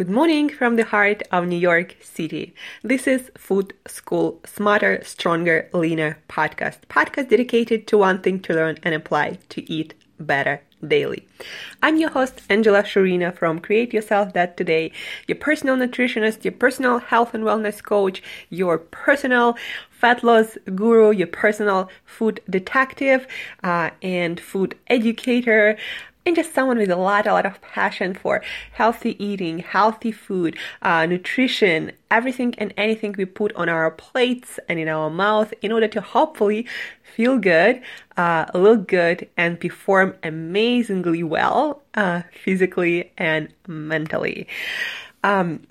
Good morning from the heart of New York City. This is Food School Smarter, Stronger, Leaner podcast. Podcast dedicated to one thing to learn and apply to eat better daily. I'm your host, Angela Shurina from createyourself.today, your personal nutritionist, your personal health and wellness coach, your personal fat loss guru, your personal food detective, uh, and food educator and just someone with a lot, a lot of passion for healthy eating, healthy food, uh, nutrition, everything and anything we put on our plates and in our mouth in order to hopefully feel good, uh, look good, and perform amazingly well uh, physically and mentally. Um,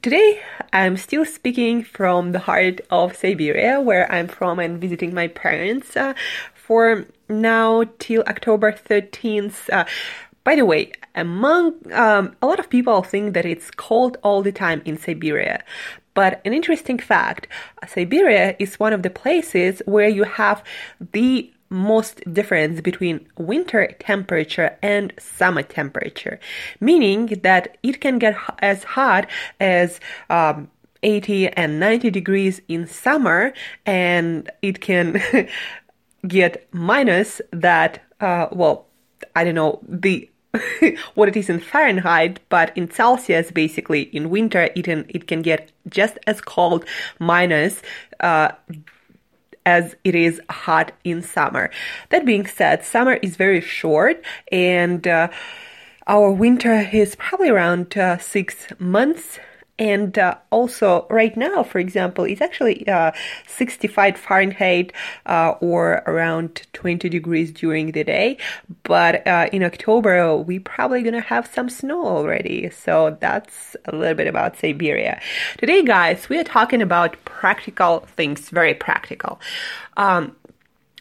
Today, I'm still speaking from the heart of Siberia, where I'm from and visiting my parents uh, for now till October 13th. Uh, by the way, among um, a lot of people think that it's cold all the time in Siberia. But an interesting fact Siberia is one of the places where you have the most difference between winter temperature and summer temperature, meaning that it can get as hot as um, 80 and 90 degrees in summer, and it can get minus that, uh, well, I don't know, the what it is in Fahrenheit, but in Celsius, basically in winter, it can it can get just as cold, minus, uh, as it is hot in summer. That being said, summer is very short, and uh, our winter is probably around uh, six months and uh, also, right now, for example, it's actually uh, 65 Fahrenheit uh, or around 20 degrees during the day. But uh, in October, we probably gonna have some snow already. So that's a little bit about Siberia. Today, guys, we are talking about practical things, very practical. Um,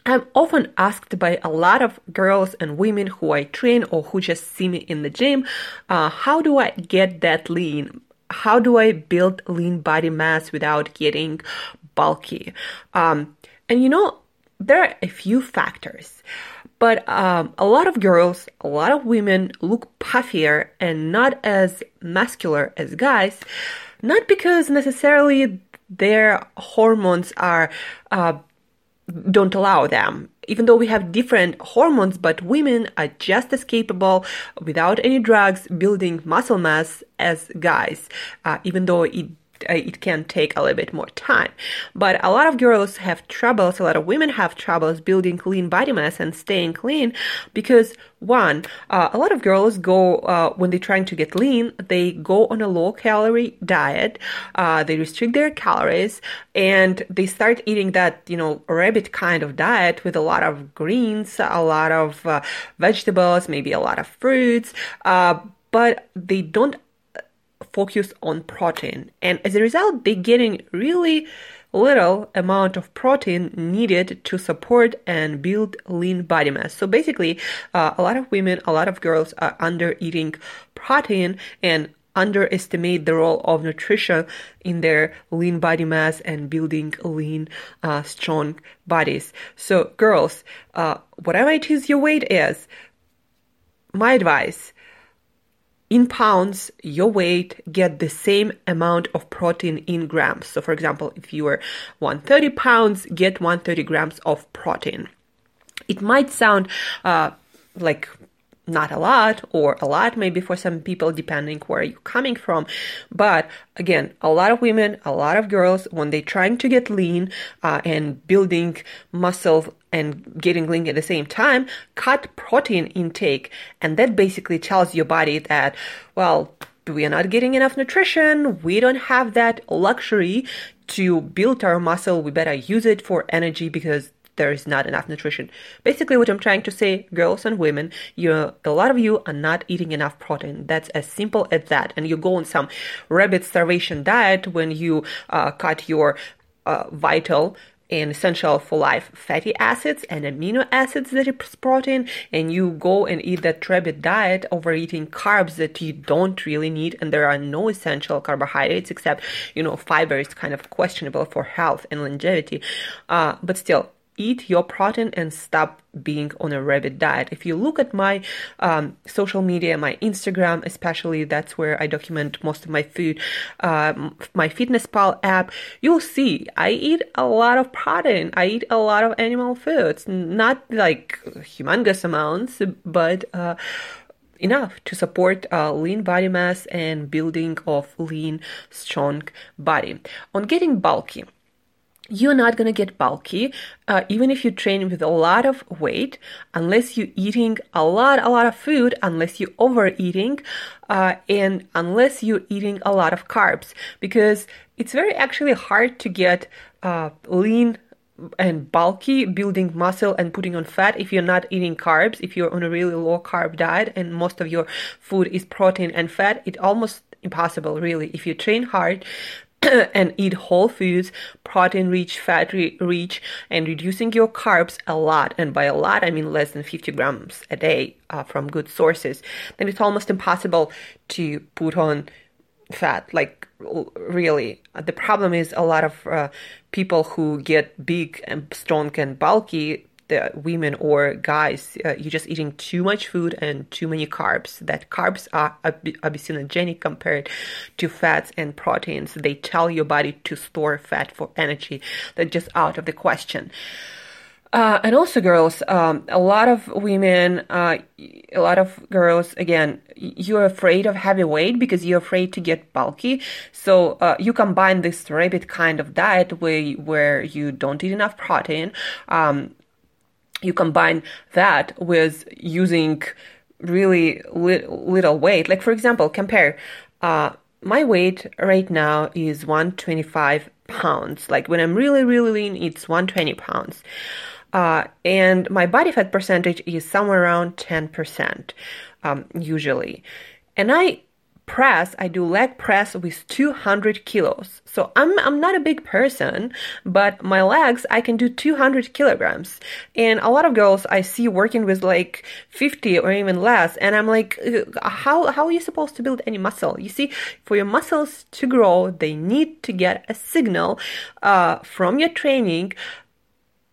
I'm often asked by a lot of girls and women who I train or who just see me in the gym, uh, how do I get that lean? How do I build lean body mass without getting bulky? Um, and you know, there are a few factors, but um, a lot of girls, a lot of women look puffier and not as muscular as guys, not because necessarily their hormones are uh, don't allow them. Even though we have different hormones, but women are just as capable without any drugs building muscle mass as guys, uh, even though it it can take a little bit more time. But a lot of girls have troubles, a lot of women have troubles building lean body mass and staying clean because one, uh, a lot of girls go, uh, when they're trying to get lean, they go on a low calorie diet, uh, they restrict their calories, and they start eating that, you know, rabbit kind of diet with a lot of greens, a lot of uh, vegetables, maybe a lot of fruits, uh, but they don't focus on protein. And as a result, they're getting really little amount of protein needed to support and build lean body mass. So basically, uh, a lot of women, a lot of girls are under eating protein and underestimate the role of nutrition in their lean body mass and building lean, uh, strong bodies. So, girls, uh, whatever it is your weight is, my advice in pounds, your weight get the same amount of protein in grams. So, for example, if you are 130 pounds, get 130 grams of protein. It might sound uh, like not a lot or a lot maybe for some people depending where you're coming from. But again a lot of women a lot of girls when they're trying to get lean uh, and building muscle and getting lean at the same time cut protein intake. And that basically tells your body that well we are not getting enough nutrition. We don't have that luxury to build our muscle. We better use it for energy because there is not enough nutrition. Basically, what I'm trying to say, girls and women, you a lot of you are not eating enough protein. That's as simple as that. And you go on some rabbit starvation diet when you uh, cut your uh, vital and essential for life fatty acids and amino acids that is protein and you go and eat that rabbit diet overeating carbs that you don't really need and there are no essential carbohydrates except you know fiber is kind of questionable for health and longevity uh, but still eat your protein and stop being on a rabbit diet. If you look at my um, social media, my Instagram, especially, that's where I document most of my food, uh, MyFitnessPal app, you'll see I eat a lot of protein. I eat a lot of animal foods, not like humongous amounts, but uh, enough to support uh, lean body mass and building of lean, strong body. On getting bulky, you're not going to get bulky uh, even if you train with a lot of weight unless you're eating a lot a lot of food unless you're overeating uh, and unless you're eating a lot of carbs because it's very actually hard to get uh, lean and bulky, building muscle and putting on fat if you're not eating carbs, if you're on a really low carb diet and most of your food is protein and fat, it's almost impossible really. If you train hard, and eat whole foods, protein rich, fat rich, and reducing your carbs a lot, and by a lot I mean less than 50 grams a day uh, from good sources, then it's almost impossible to put on fat. Like, really. The problem is a lot of uh, people who get big and strong and bulky the women or guys, uh, you're just eating too much food and too many carbs. That carbs are obesogenic compared to fats and proteins. They tell your body to store fat for energy. That's just out of the question. Uh, and also, girls, um, a lot of women, uh, a lot of girls, again, you're afraid of heavy weight because you're afraid to get bulky. So uh, you combine this rabbit kind of diet where where you don't eat enough protein. Um, you combine that with using really li- little weight. Like for example, compare. Uh, my weight right now is 125 pounds. Like when I'm really really lean, it's 120 pounds. Uh, and my body fat percentage is somewhere around 10% um, usually. And I press, I do leg press with 200 kilos. So I'm, I'm not a big person, but my legs, I can do 200 kilograms. And a lot of girls I see working with like 50 or even less. And I'm like, how, how are you supposed to build any muscle? You see, for your muscles to grow, they need to get a signal uh, from your training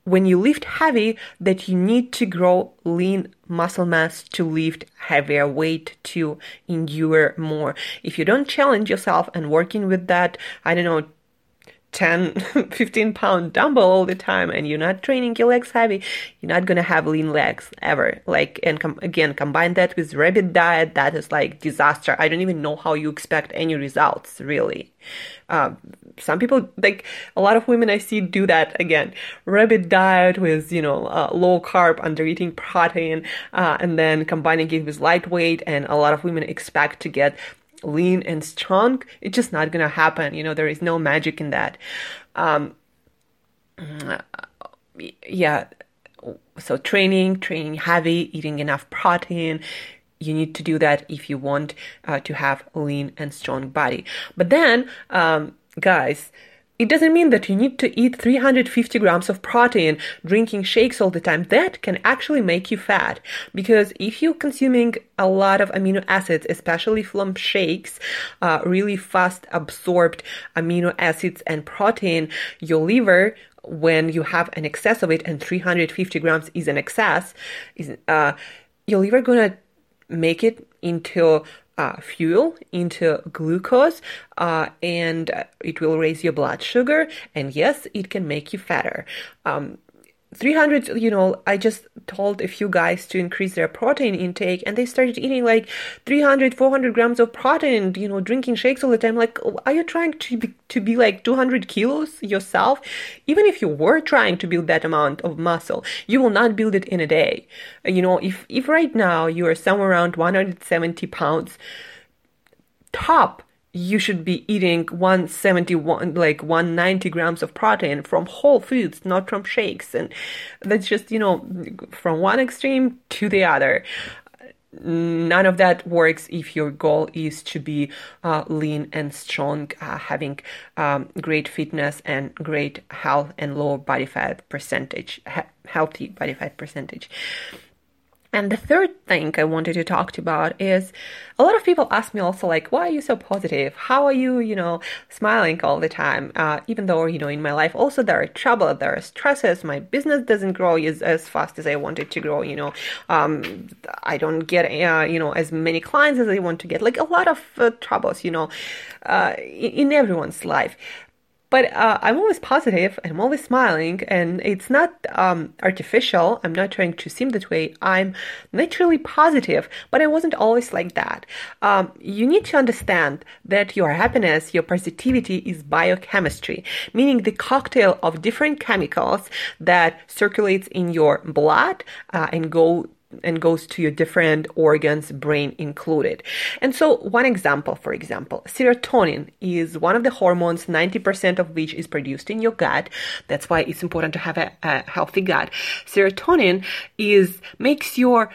when you lift heavy that you need to grow lean muscle mass to lift heavier weight to endure more. If you don't challenge yourself and working with that i don't know 10 15 pound dumbbell all the time and you're not training your legs heavy you're not gonna have lean legs ever. Like and com- again combine that with rabbit diet that is like disaster. I don't even know how you expect any results really. Uh, some people like a lot of women i see do that again. Rabbit diet with you know uh, low carb under eating protein uh, and then combining it with lightweight and a lot of women expect to get lean and strong, it's just not gonna happen. You know, there is no magic in that. Um, yeah, so training, training heavy, eating enough protein. You need to do that if you want uh, to have lean and strong body. But then, um, guys, it doesn't mean that you need to eat 350 grams of protein, drinking shakes all the time. That can actually make you fat. Because if you're consuming a lot of amino acids, especially from shakes, uh, really fast absorbed amino acids and protein, your liver when you have an excess of it, and 350 grams is an excess, is uh, your liver gonna make it into uh, fuel into glucose uh, and it will raise your blood sugar and yes it can make you fatter. Um, 300 you know i just told a few guys to increase their protein intake and they started eating like 300 400 grams of protein you know drinking shakes all the time. Like are you trying to be, to be like 200 kilos yourself? Even if you were trying to build that amount of muscle you will not build it in a day. You know if if right now you are somewhere around 170 pounds top you should be eating 171 like 190 grams of protein from whole foods not from shakes. And that's just you know from one extreme to the other. None of that works if your goal is to be uh, lean and strong uh, having um, great fitness and great health and low body fat percentage he- healthy body fat percentage And the third thing I wanted to talk to about is a lot of people ask me also like, why are you so positive? How are you, you know, smiling all the time? Uh, even though, you know, in my life also there are trouble, there are stresses. My business doesn't grow as, as fast as I want it to grow. You know, um, I don't get, uh, you know, as many clients as I want to get. Like a lot of uh, troubles, you know, uh, in, in everyone's life but uh, I'm always positive and I'm always smiling, and it's not um, artificial. I'm not trying to seem that way. I'm naturally positive, but I wasn't always like that. Um, you need to understand that your happiness, your positivity is biochemistry, meaning the cocktail of different chemicals that circulates in your blood uh, and go and goes to your different organs, brain included. And so, one example, for example, serotonin is one of the hormones, 90% of which is produced in your gut. That's why it's important to have a, a healthy gut. Serotonin is makes your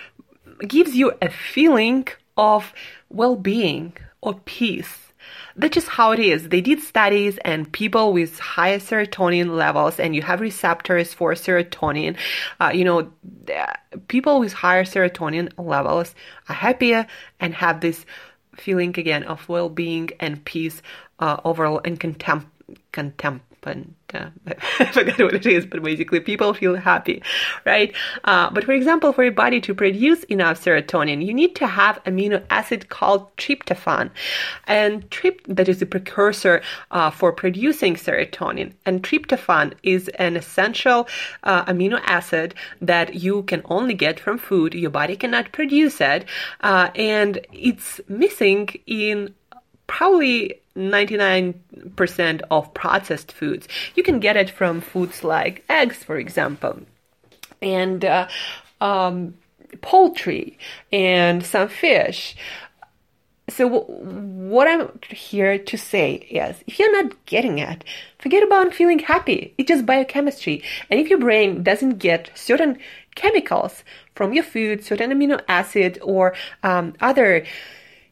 gives you a feeling of well-being or peace that's just how it is. They did studies and people with higher serotonin levels, and you have receptors for serotonin. Uh, you know, people with higher serotonin levels are happier and have this feeling again of well-being and peace uh, overall and contempt contempt and uh, I forgot what it is, but basically people feel happy, right? Uh, but for example, for your body to produce enough serotonin, you need to have amino acid called tryptophan, and trip that is a precursor uh, for producing serotonin. And tryptophan is an essential uh, amino acid that you can only get from food. Your body cannot produce it, uh, and it's missing in probably 99% of processed foods. You can get it from foods like eggs, for example, and uh, um, poultry, and some fish. So, what I'm here to say is if you're not getting it, forget about feeling happy. It's just biochemistry. And if your brain doesn't get certain chemicals from your food, certain amino acid, or um, other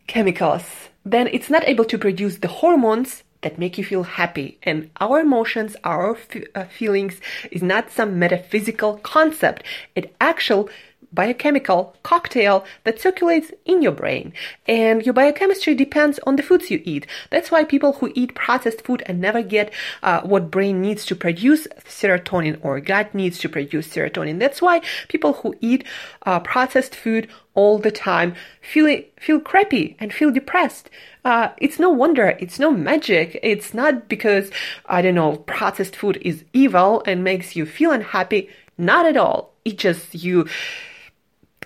chemicals, then it's not able to produce the hormones that make you feel happy. And our emotions, our f- uh, feelings is not some metaphysical concept. It actual biochemical cocktail that circulates in your brain. And your biochemistry depends on the foods you eat. That's why people who eat processed food and never get uh, what brain needs to produce serotonin or gut needs to produce serotonin. That's why people who eat uh, processed food all the time feel feel crappy and feel depressed. Uh, it's no wonder. It's no magic. It's not because I don't know processed food is evil and makes you feel unhappy. Not at all. It just you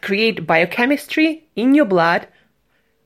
create biochemistry in your blood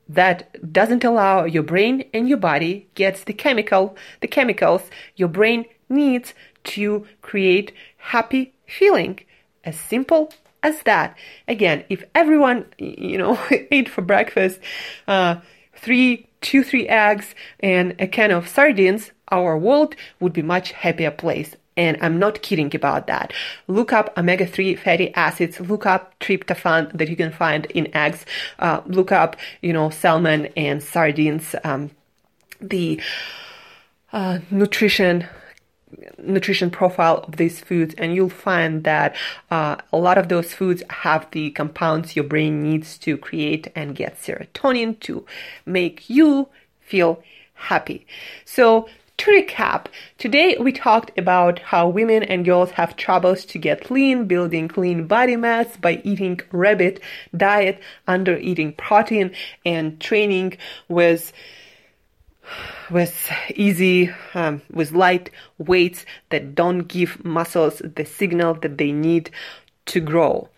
that doesn't allow your brain and your body gets the chemical the chemicals your brain needs to create happy feeling. As simple as that. Again if everyone you know ate for breakfast uh, three two three eggs and a can of sardines our world would be much happier place and I'm not kidding about that. Look up omega 3 fatty acids, look up tryptophan that you can find in eggs, uh, look up, you know, salmon and sardines, um, the uh, nutrition nutrition profile of these foods and you'll find that uh, a lot of those foods have the compounds your brain needs to create and get serotonin to make you feel happy. So to recap, today we talked about how women and girls have troubles to get lean, building lean body mass by eating rabbit diet, under eating protein, and training with with easy, um, with light weights that don't give muscles the signal that they need to grow.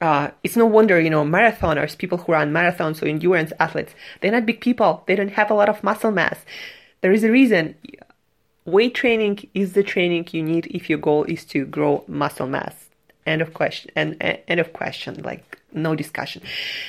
Uh, it's no wonder, you know, marathoners, people who run marathons or endurance athletes, they're not big people. They don't have a lot of muscle mass. There is a reason weight training is the training you need if your goal is to grow muscle mass. End of question. And end of question. Like no discussion.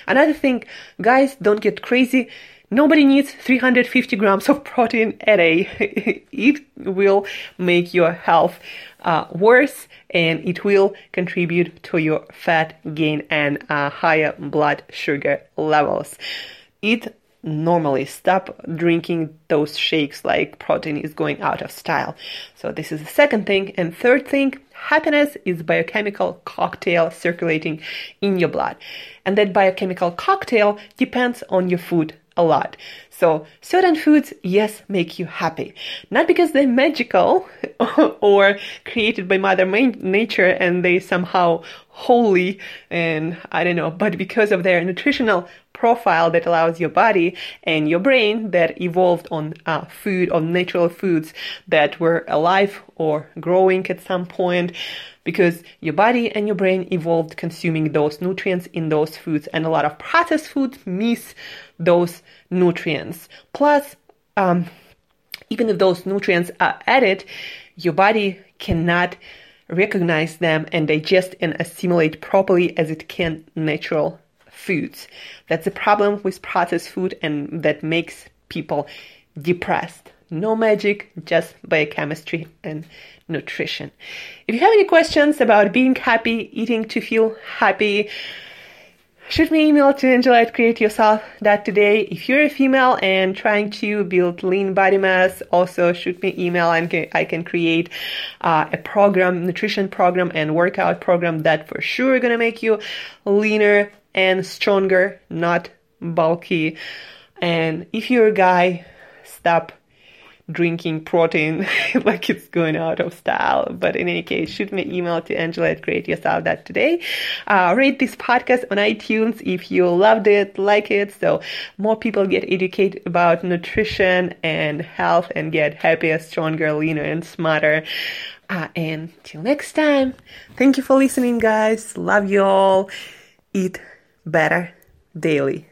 Another thing, guys, don't get crazy. Nobody needs 350 grams of protein a day. it will make your health uh, worse and it will contribute to your fat gain and uh, higher blood sugar levels. Eat normally stop drinking those shakes like protein is going out of style so this is the second thing and third thing Happiness is biochemical cocktail circulating in your blood. And that biochemical cocktail depends on your food a lot. So certain foods, yes, make you happy. Not because they're magical or created by Mother Nature and they somehow holy and I don't know, but because of their nutritional profile that allows your body and your brain that evolved on uh, food, on natural foods that were alive or growing at some point because your body and your brain evolved consuming those nutrients in those foods and a lot of processed foods miss those nutrients. Plus, um, even if those nutrients are added, your body cannot recognize them and digest and assimilate properly as it can natural foods. That's a problem with processed food and that makes people depressed. No magic, just biochemistry and nutrition. If you have any questions about being happy, eating to feel happy, Shoot me email to Angela at createyourself.today. If you're a female and trying to build lean body mass, also shoot me email and I can create uh, a program, nutrition program and workout program that for sure gonna make you leaner and stronger, not bulky. And if you're a guy, stop drinking protein like it's going out of style. But in any case, shoot me an email to Angela at createyourself.today. Uh, rate this podcast on iTunes if you loved it, like it, so more people get educated about nutrition and health and get happier, stronger, leaner, and smarter. Uh, and till next time, thank you for listening, guys. Love you all. Eat better daily.